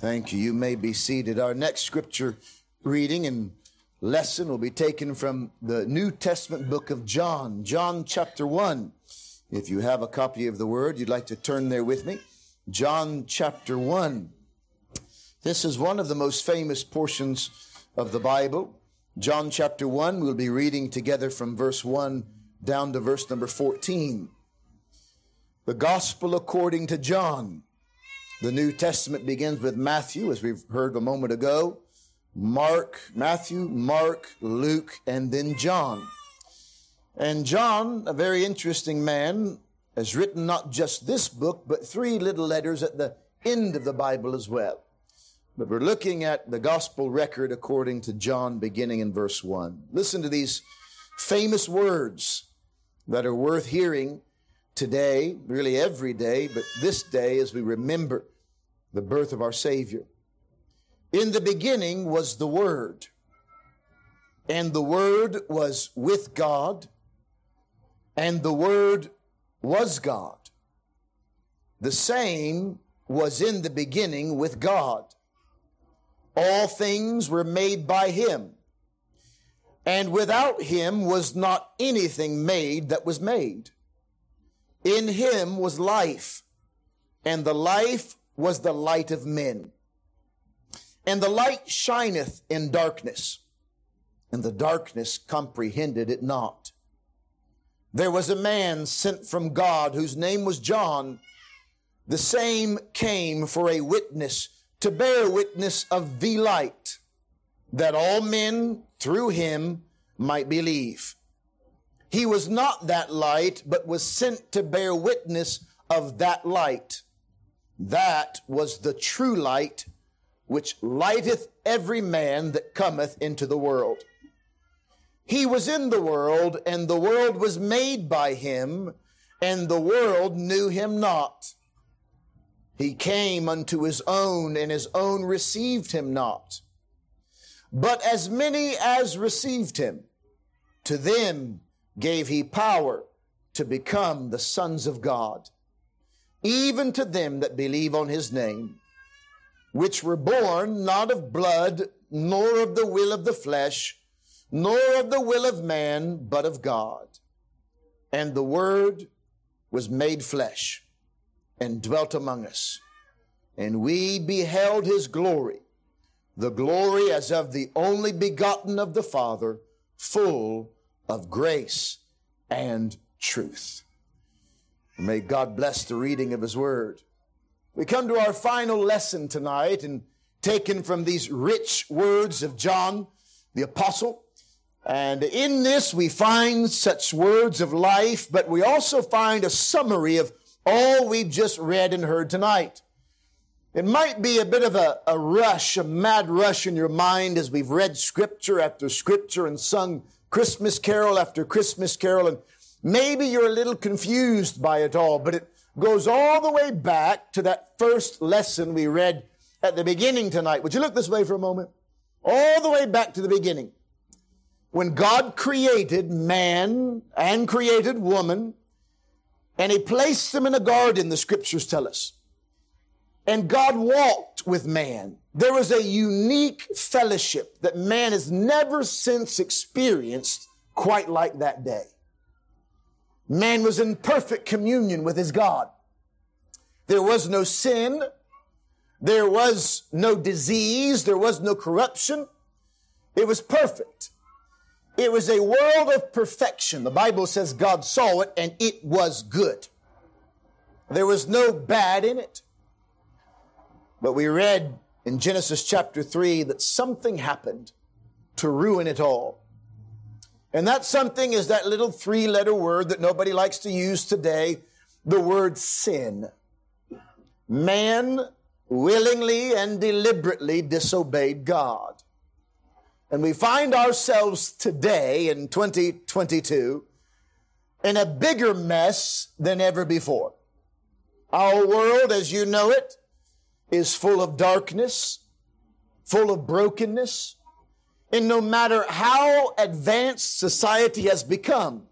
Thank you. You may be seated. Our next scripture reading and lesson will be taken from the New Testament book of John, John chapter 1. If you have a copy of the word, you'd like to turn there with me. John chapter 1. This is one of the most famous portions of the Bible. John chapter 1, we'll be reading together from verse 1 down to verse number 14. The Gospel according to John. The New Testament begins with Matthew, as we've heard a moment ago, Mark, Matthew, Mark, Luke, and then John. And John, a very interesting man, has written not just this book, but three little letters at the end of the Bible as well. But we're looking at the gospel record according to John, beginning in verse 1. Listen to these famous words that are worth hearing today, really every day, but this day as we remember the birth of our Savior. In the beginning was the Word, and the Word was with God, and the Word was God. The same was in the beginning with God. All things were made by Him, and without Him was not anything made that was made. In Him was life, and the life was the light of men. And the light shineth in darkness, and the darkness comprehended it not. There was a man sent from God whose name was John. The same came for a witness to bear witness of the light, that all men through him might believe. He was not that light, but was sent to bear witness of that light. That was the true light which lighteth every man that cometh into the world. He was in the world, and the world was made by him, and the world knew him not. He came unto his own, and his own received him not. But as many as received him, to them gave he power to become the sons of God even to them that believe on his name, which were born not of blood, nor of the will of the flesh, nor of the will of man, but of God. And the Word was made flesh and dwelt among us. And we beheld his glory, the glory as of the only begotten of the Father, full of grace and truth. May God bless the reading of His Word. We come to our final lesson tonight and taken from these rich words of John the Apostle. And in this we find such words of life, but we also find a summary of all we've just read and heard tonight. It might be a bit of a, a rush, a mad rush in your mind as we've read scripture after scripture and sung Christmas carol after Christmas carol and Maybe you're a little confused by it all, but it goes all the way back to that first lesson we read at the beginning tonight. Would you look this way for a moment? All the way back to the beginning. When God created man and created woman, and He placed them in a garden, the scriptures tell us. And God walked with man. There was a unique fellowship that man has never since experienced quite like that day. Man was in perfect communion with his God. There was no sin. There was no disease. There was no corruption. It was perfect. It was a world of perfection. The Bible says God saw it and it was good. There was no bad in it. But we read in Genesis chapter 3 that something happened to ruin it all. And that something is that little three letter word that nobody likes to use today, the word sin. Man willingly and deliberately disobeyed God. And we find ourselves today in 2022 in a bigger mess than ever before. Our world, as you know it, is full of darkness, full of brokenness, and no matter how advanced society has become,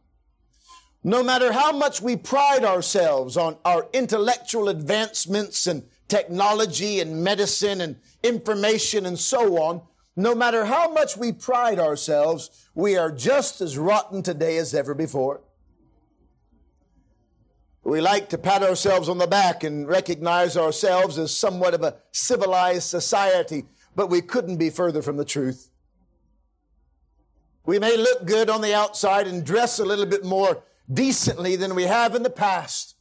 no matter how much we pride ourselves on our intellectual advancements and technology and medicine and information and so on, no matter how much we pride ourselves, we are just as rotten today as ever before. We like to pat ourselves on the back and recognize ourselves as somewhat of a civilized society, but we couldn't be further from the truth. We may look good on the outside and dress a little bit more decently than we have in the past.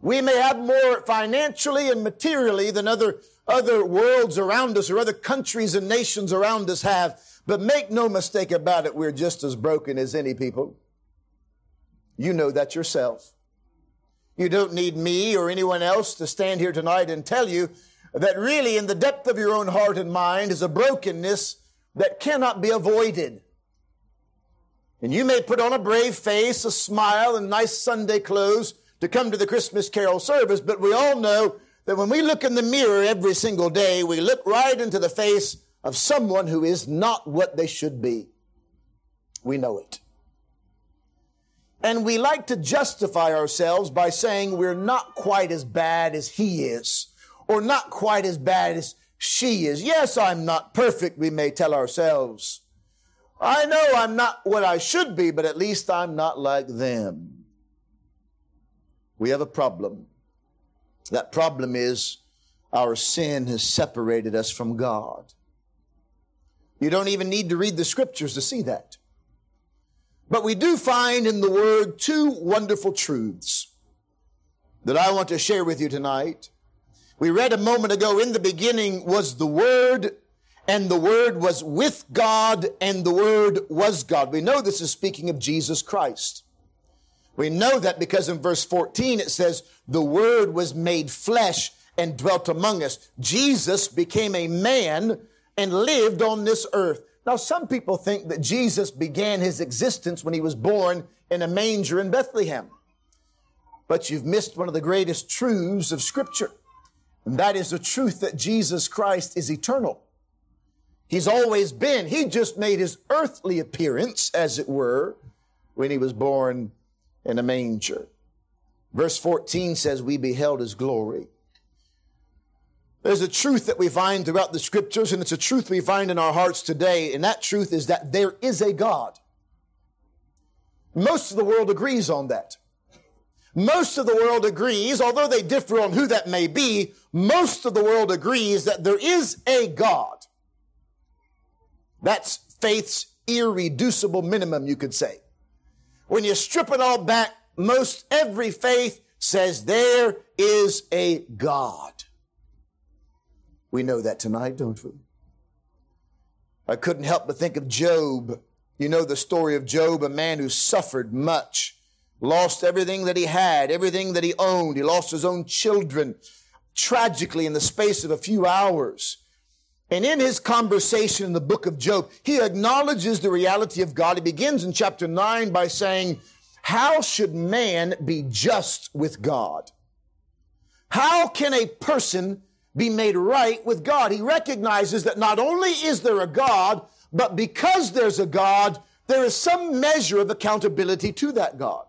We may have more financially and materially than other, other worlds around us or other countries and nations around us have. But make no mistake about it, we're just as broken as any people. You know that yourself. You don't need me or anyone else to stand here tonight and tell you that really in the depth of your own heart and mind is a brokenness that cannot be avoided. And you may put on a brave face, a smile, and nice Sunday clothes to come to the Christmas carol service, but we all know that when we look in the mirror every single day, we look right into the face of someone who is not what they should be. We know it. And we like to justify ourselves by saying we're not quite as bad as he is, or not quite as bad as she is. Yes, I'm not perfect, we may tell ourselves. I know I'm not what I should be, but at least I'm not like them. We have a problem. That problem is our sin has separated us from God. You don't even need to read the scriptures to see that. But we do find in the Word two wonderful truths that I want to share with you tonight. We read a moment ago, in the beginning was the Word, and the Word was with God, and the Word was God. We know this is speaking of Jesus Christ. We know that because in verse 14 it says, the Word was made flesh and dwelt among us. Jesus became a man and lived on this earth. Now, some people think that Jesus began his existence when he was born in a manger in Bethlehem. But you've missed one of the greatest truths of Scripture. And that is the truth that Jesus Christ is eternal. He's always been. He just made his earthly appearance, as it were, when he was born in a manger. Verse 14 says, We beheld his glory. There's a truth that we find throughout the scriptures, and it's a truth we find in our hearts today, and that truth is that there is a God. Most of the world agrees on that. Most of the world agrees, although they differ on who that may be, most of the world agrees that there is a God. That's faith's irreducible minimum, you could say. When you strip it all back, most every faith says there is a God. We know that tonight, don't we? I couldn't help but think of Job. You know the story of Job, a man who suffered much, lost everything that he had, everything that he owned. He lost his own children tragically in the space of a few hours. And in his conversation in the book of Job, he acknowledges the reality of God. He begins in chapter 9 by saying, How should man be just with God? How can a person be made right with God. He recognizes that not only is there a God, but because there's a God, there is some measure of accountability to that God.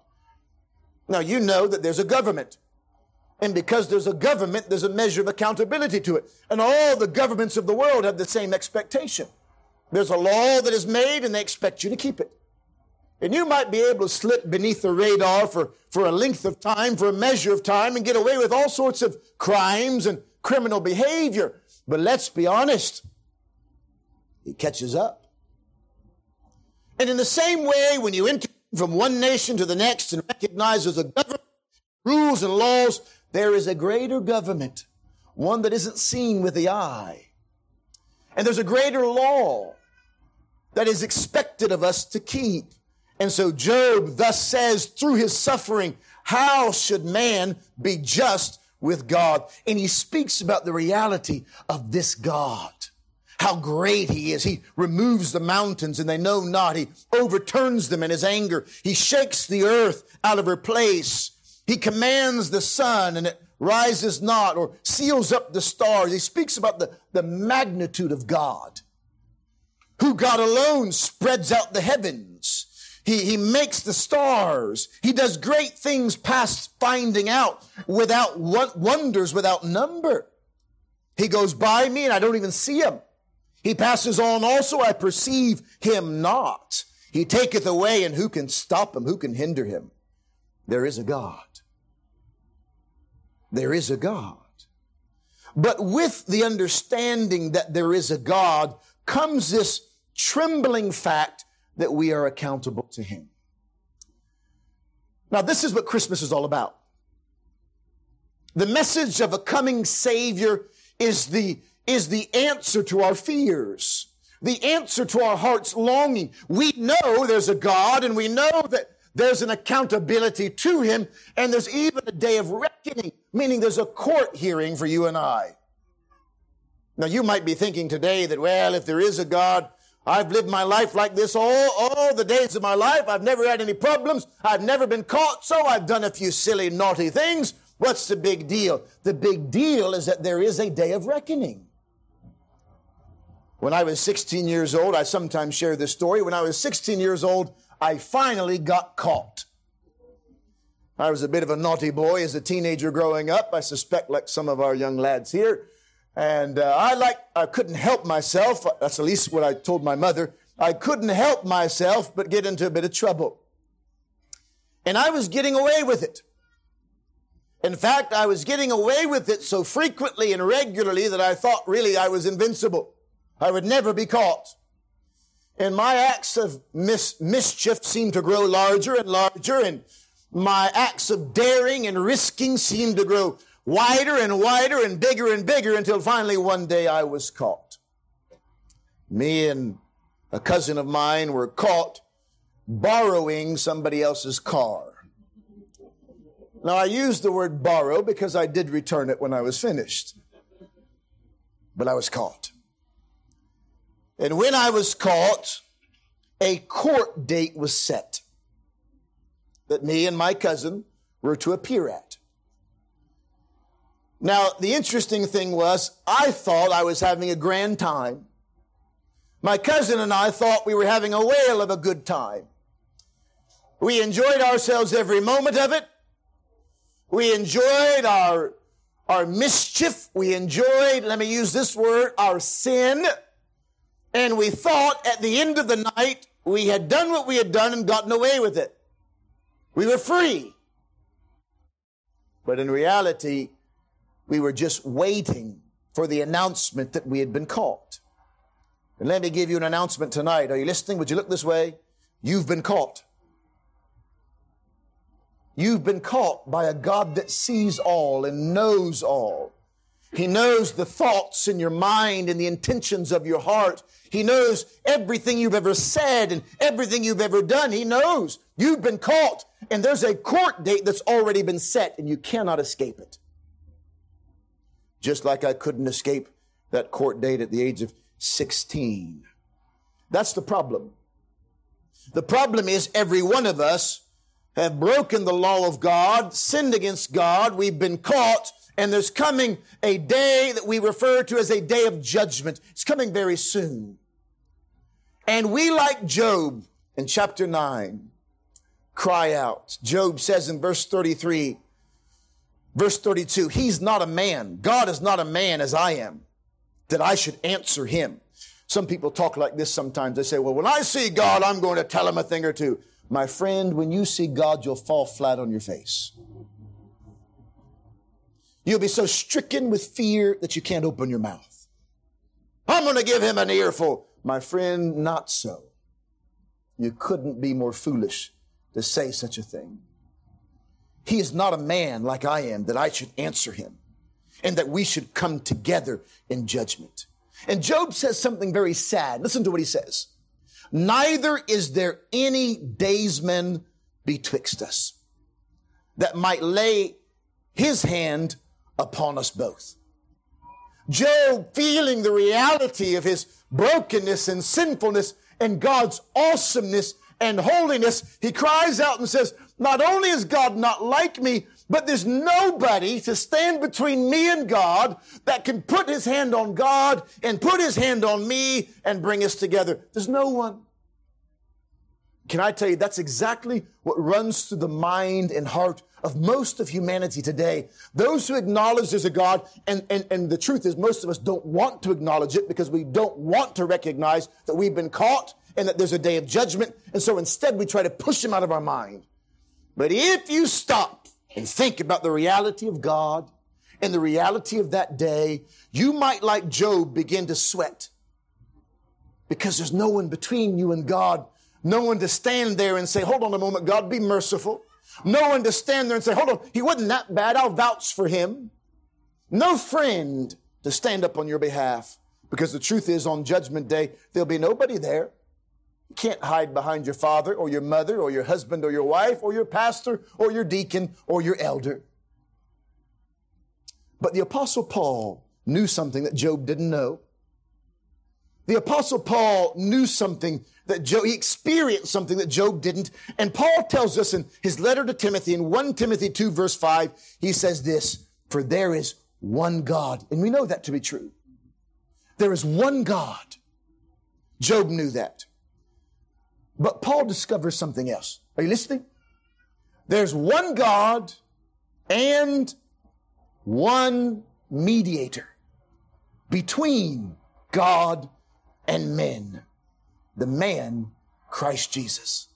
Now, you know that there's a government. And because there's a government, there's a measure of accountability to it. And all the governments of the world have the same expectation. There's a law that is made and they expect you to keep it. And you might be able to slip beneath the radar for, for a length of time, for a measure of time, and get away with all sorts of crimes and criminal behavior. But let's be honest, he catches up. And in the same way, when you enter from one nation to the next and recognize there's a government, rules and laws, there is a greater government, one that isn't seen with the eye. And there's a greater law that is expected of us to keep. And so Job thus says through his suffering, how should man be just with God. And he speaks about the reality of this God. How great he is. He removes the mountains and they know not. He overturns them in his anger. He shakes the earth out of her place. He commands the sun and it rises not or seals up the stars. He speaks about the, the magnitude of God, who God alone spreads out the heavens he, he makes the stars. He does great things past finding out without wonders without number. He goes by me and I don't even see him. He passes on also, I perceive him not. He taketh away and who can stop him? Who can hinder him? There is a God. There is a God. But with the understanding that there is a God comes this trembling fact that we are accountable to him. Now, this is what Christmas is all about. The message of a coming Savior is the, is the answer to our fears, the answer to our heart's longing. We know there's a God and we know that there's an accountability to Him and there's even a day of reckoning, meaning there's a court hearing for you and I. Now, you might be thinking today that, well, if there is a God, I've lived my life like this all, all the days of my life. I've never had any problems. I've never been caught. So I've done a few silly, naughty things. What's the big deal? The big deal is that there is a day of reckoning. When I was 16 years old, I sometimes share this story. When I was 16 years old, I finally got caught. I was a bit of a naughty boy as a teenager growing up. I suspect like some of our young lads here. And uh, I like, I couldn't help myself. That's at least what I told my mother. I couldn't help myself but get into a bit of trouble. And I was getting away with it. In fact, I was getting away with it so frequently and regularly that I thought really I was invincible. I would never be caught. And my acts of mis- mischief seemed to grow larger and larger, and my acts of daring and risking seemed to grow wider and wider and bigger and bigger until finally one day I was caught. Me and a cousin of mine were caught borrowing somebody else's car. Now, I use the word borrow because I did return it when I was finished, but I was caught. And when I was caught, a court date was set that me and my cousin were to appear at. Now, the interesting thing was, I thought I was having a grand time. My cousin and I thought we were having a whale of a good time. We enjoyed ourselves every moment of it. We enjoyed our, our mischief. We enjoyed, let me use this word, our sin. And we thought at the end of the night, we had done what we had done and gotten away with it. We were free. But in reality, we were just waiting for the announcement that we had been caught. And let me give you an announcement tonight. Are you listening? Would you look this way? You've been caught. You've been caught by a God that sees all and knows all. He knows the thoughts in your mind and the intentions of your heart. He knows everything you've ever said and everything you've ever done. He knows you've been caught and there's a court date that's already been set and you cannot escape it just like I couldn't escape that court date at the age of 16. That's the problem. The problem is every one of us have broken the law of God, sinned against God, we've been caught, and there's coming a day that we refer to as a day of judgment. It's coming very soon. And we, like Job in chapter 9, cry out. Job says in verse 33, Verse 32, he's not a man. God is not a man as I am, that I should answer him. Some people talk like this sometimes. They say, well, when I see God, I'm going to tell him a thing or two. My friend, when you see God, you'll fall flat on your face. You'll be so stricken with fear that you can't open your mouth. I'm going to give him an earful. My friend, not so. You couldn't be more foolish to say such a thing. He is not a man like I am that I should answer him and that we should come together in judgment. And Job says something very sad. Listen to what he says. Neither is there any daysman betwixt us that might lay his hand upon us both. Job, feeling the reality of his brokenness and sinfulness and God's awesomeness and holiness, he cries out and says, not only is God not like me, but there's nobody to stand between me and God that can put his hand on God and put his hand on me and bring us together. There's no one. Can I tell you, that's exactly what runs through the mind and heart of most of humanity today. Those who acknowledge there's a God, and, and, and the truth is most of us don't want to acknowledge it because we don't want to recognize that we've been caught and that there's a day of judgment. And so instead we try to push him out of our mind. But if you stop and think about the reality of God and the reality of that day, you might, like Job, begin to sweat because there's no one between you and God. No one to stand there and say, hold on a moment, God, be merciful. No one to stand there and say, hold on, he wasn't that bad. I'll vouch for him. No friend to stand up on your behalf because the truth is on judgment day, there'll be nobody there. You can't hide behind your father or your mother or your husband or your wife or your pastor or your deacon or your elder. But the apostle Paul knew something that Job didn't know. The apostle Paul knew something that Job, he experienced something that Job didn't. And Paul tells us in his letter to Timothy in 1 Timothy 2 verse 5, he says this, for there is one God. And we know that to be true. There is one God. Job knew that. But Paul discovers something else. Are you listening? There's one God and one mediator between God and men the man, Christ Jesus.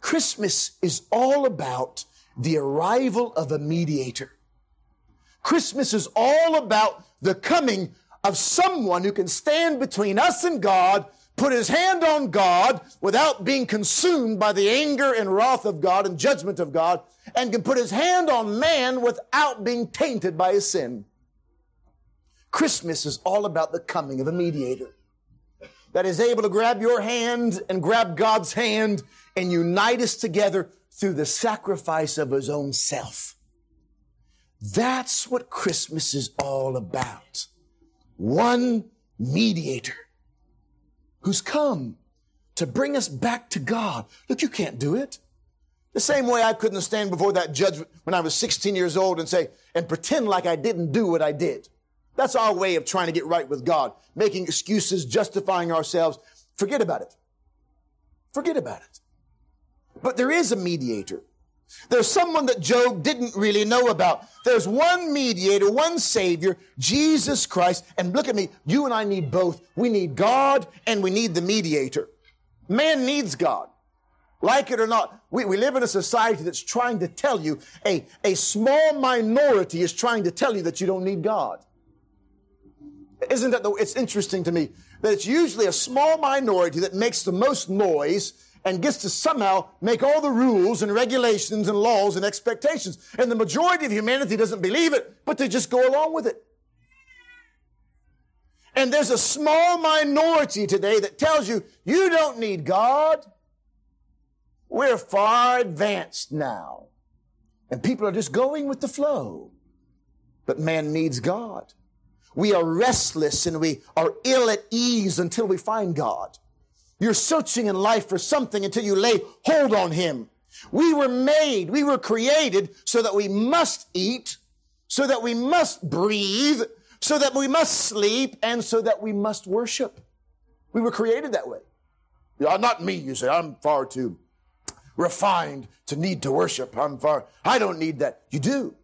Christmas is all about the arrival of a mediator. Christmas is all about the coming of someone who can stand between us and God, put his hand on God without being consumed by the anger and wrath of God and judgment of God, and can put his hand on man without being tainted by his sin. Christmas is all about the coming of a mediator that is able to grab your hand and grab God's hand and unite us together through the sacrifice of his own self. That's what Christmas is all about. One mediator who's come to bring us back to God. Look, you can't do it. The same way I couldn't stand before that judge when I was 16 years old and say, and pretend like I didn't do what I did. That's our way of trying to get right with God, making excuses, justifying ourselves. Forget about it. Forget about it. But there is a mediator. There's someone that Job didn't really know about. There's one mediator, one savior, Jesus Christ. And look at me, you and I need both. We need God and we need the mediator. Man needs God. Like it or not, we, we live in a society that's trying to tell you, a, a small minority is trying to tell you that you don't need God. Isn't that the, it's interesting to me that it's usually a small minority that makes the most noise and gets to somehow make all the rules and regulations and laws and expectations. And the majority of humanity doesn't believe it, but they just go along with it. And there's a small minority today that tells you, you don't need God. We're far advanced now. And people are just going with the flow. But man needs God. We are restless and we are ill at ease until we find God. You're searching in life for something until you lay hold on Him. We were made, we were created so that we must eat, so that we must breathe, so that we must sleep, and so that we must worship. We were created that way. Yeah, not me, you say. I'm far too refined to need to worship. I'm far, I don't need that. You do.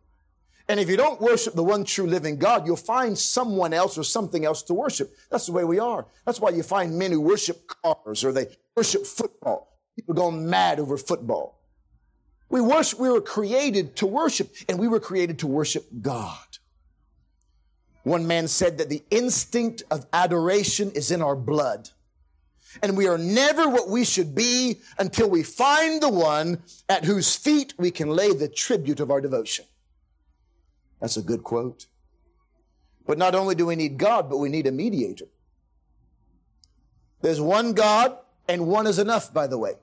And if you don't worship the one true living God, you'll find someone else or something else to worship. That's the way we are. That's why you find men who worship cars or they worship football. People going mad over football. We worship, we were created to worship and we were created to worship God. One man said that the instinct of adoration is in our blood. And we are never what we should be until we find the one at whose feet we can lay the tribute of our devotion. That's a good quote. But not only do we need God, but we need a mediator. There's one God, and one is enough, by the way.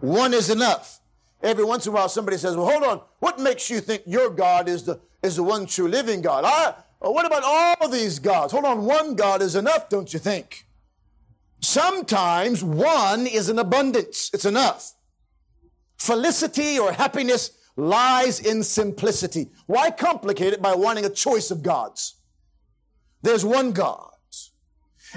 One is enough. Every once in a while, somebody says, Well, hold on, what makes you think your God is the, is the one true living God? I, what about all these gods? Hold on, one God is enough, don't you think? Sometimes one is an abundance, it's enough. Felicity or happiness lies in simplicity. Why complicate it by wanting a choice of gods? There's one God.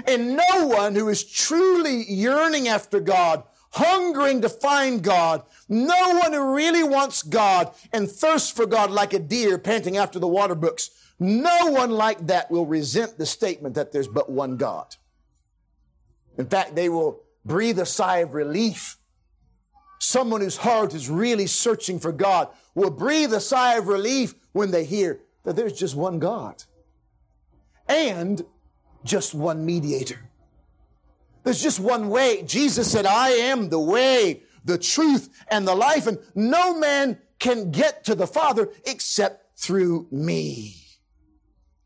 And no one who is truly yearning after God hungering to find God. No one who really wants God and thirsts for God like a deer panting after the water brooks. No one like that will resent the statement that there's but one God. In fact, they will breathe a sigh of relief. Someone whose heart is really searching for God will breathe a sigh of relief when they hear that there's just one God and just one mediator. There's just one way. Jesus said, I am the way, the truth, and the life, and no man can get to the Father except through me.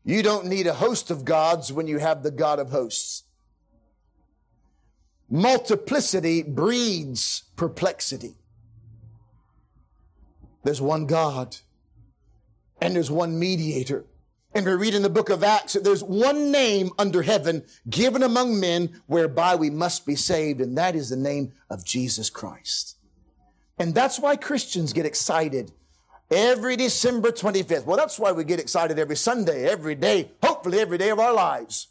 You don't need a host of gods when you have the God of hosts. Multiplicity breeds perplexity. There's one God and there's one mediator. And we read in the book of Acts that there's one name under heaven given among men whereby we must be saved, and that is the name of Jesus Christ. And that's why Christians get excited every December 25th. Well, that's why we get excited every Sunday, every day, hopefully every day of our lives.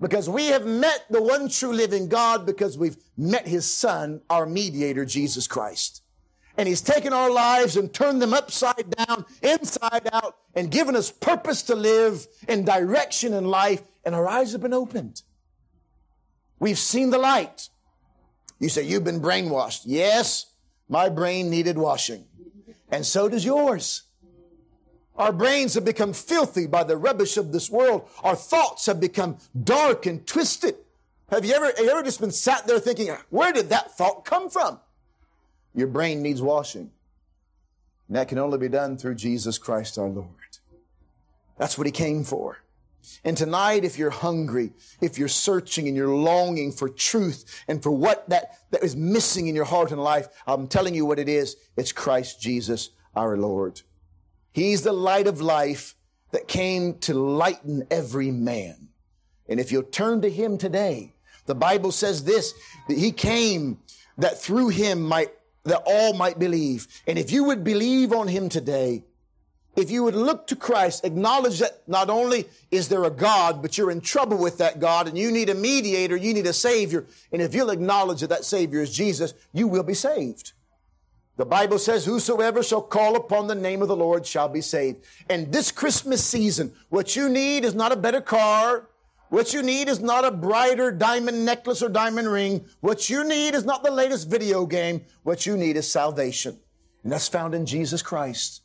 Because we have met the one true living God because we've met his son, our mediator, Jesus Christ. And he's taken our lives and turned them upside down, inside out, and given us purpose to live and direction in life, and our eyes have been opened. We've seen the light. You say, you've been brainwashed. Yes, my brain needed washing. And so does yours. Our brains have become filthy by the rubbish of this world. Our thoughts have become dark and twisted. Have you ever, have you ever just been sat there thinking, where did that thought come from? Your brain needs washing. And that can only be done through Jesus Christ our Lord. That's what He came for. And tonight, if you're hungry, if you're searching and you're longing for truth and for what that, that is missing in your heart and life, I'm telling you what it is. It's Christ Jesus our Lord. He's the light of life that came to lighten every man. And if you'll turn to Him today, the Bible says this, that He came that through Him might, that all might believe. And if you would believe on Him today, if you would look to Christ, acknowledge that not only is there a God, but you're in trouble with that God and you need a mediator, you need a savior. And if you'll acknowledge that that savior is Jesus, you will be saved. The Bible says, whosoever shall call upon the name of the Lord shall be saved. And this Christmas season, what you need is not a better car. What you need is not a brighter diamond necklace or diamond ring. What you need is not the latest video game. What you need is salvation. And that's found in Jesus Christ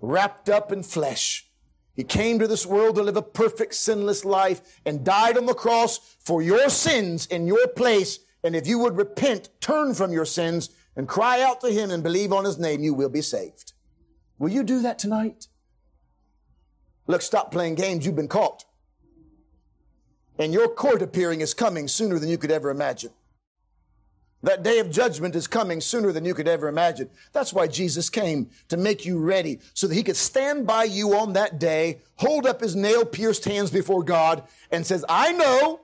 wrapped up in flesh. He came to this world to live a perfect, sinless life and died on the cross for your sins in your place. And if you would repent, turn from your sins, and cry out to Him and believe on His name, you will be saved. Will you do that tonight? Look, stop playing games. You've been caught. And your court appearing is coming sooner than you could ever imagine. That day of judgment is coming sooner than you could ever imagine. That's why Jesus came to make you ready so that he could stand by you on that day, hold up his nail pierced hands before God and says, I know,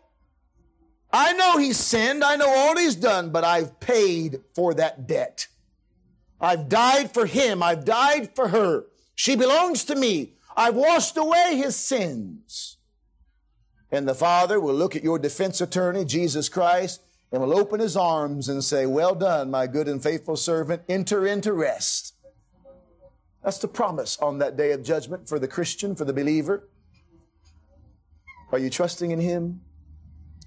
I know he's sinned. I know all he's done, but I've paid for that debt. I've died for him. I've died for her. She belongs to me. I've washed away his sins. And the Father will look at your defense attorney, Jesus Christ, and will open his arms and say, Well done, my good and faithful servant, enter into rest. That's the promise on that day of judgment for the Christian, for the believer. Are you trusting in him?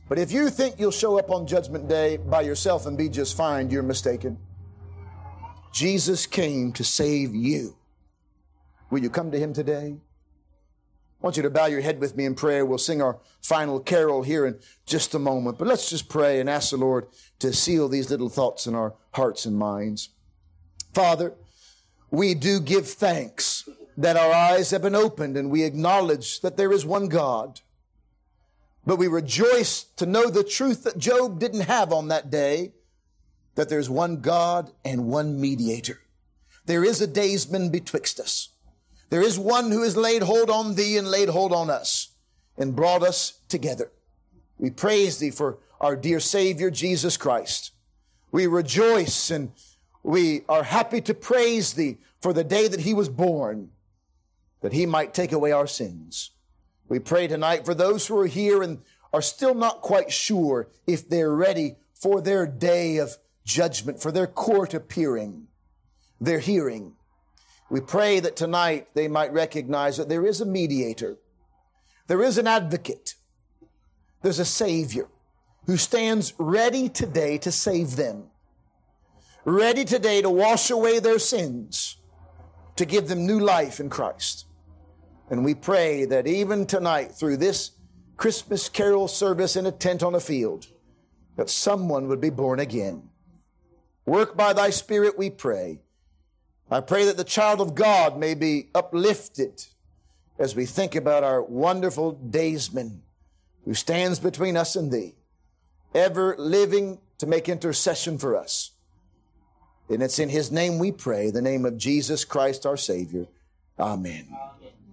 But if you think you'll show up on judgment day by yourself and be just fine, you're mistaken. Jesus came to save you. Will you come to him today? I want you to bow your head with me in prayer. We'll sing our final carol here in just a moment. But let's just pray and ask the Lord to seal these little thoughts in our hearts and minds. Father, we do give thanks that our eyes have been opened and we acknowledge that there is one God. But we rejoice to know the truth that Job didn't have on that day, that there's one God and one mediator. There is a daysman betwixt us. There is one who has laid hold on thee and laid hold on us and brought us together. We praise thee for our dear Savior, Jesus Christ. We rejoice and we are happy to praise thee for the day that he was born, that he might take away our sins. We pray tonight for those who are here and are still not quite sure if they're ready for their day of judgment for their court appearing, their hearing. We pray that tonight they might recognize that there is a mediator, there is an advocate, there's a Savior who stands ready today to save them, ready today to wash away their sins, to give them new life in Christ. And we pray that even tonight, through this Christmas carol service in a tent on a field, that someone would be born again. Work by thy Spirit, we pray. I pray that the child of God may be uplifted as we think about our wonderful daysman who stands between us and thee, ever living to make intercession for us. And it's in his name we pray, the name of Jesus Christ our Savior. Amen.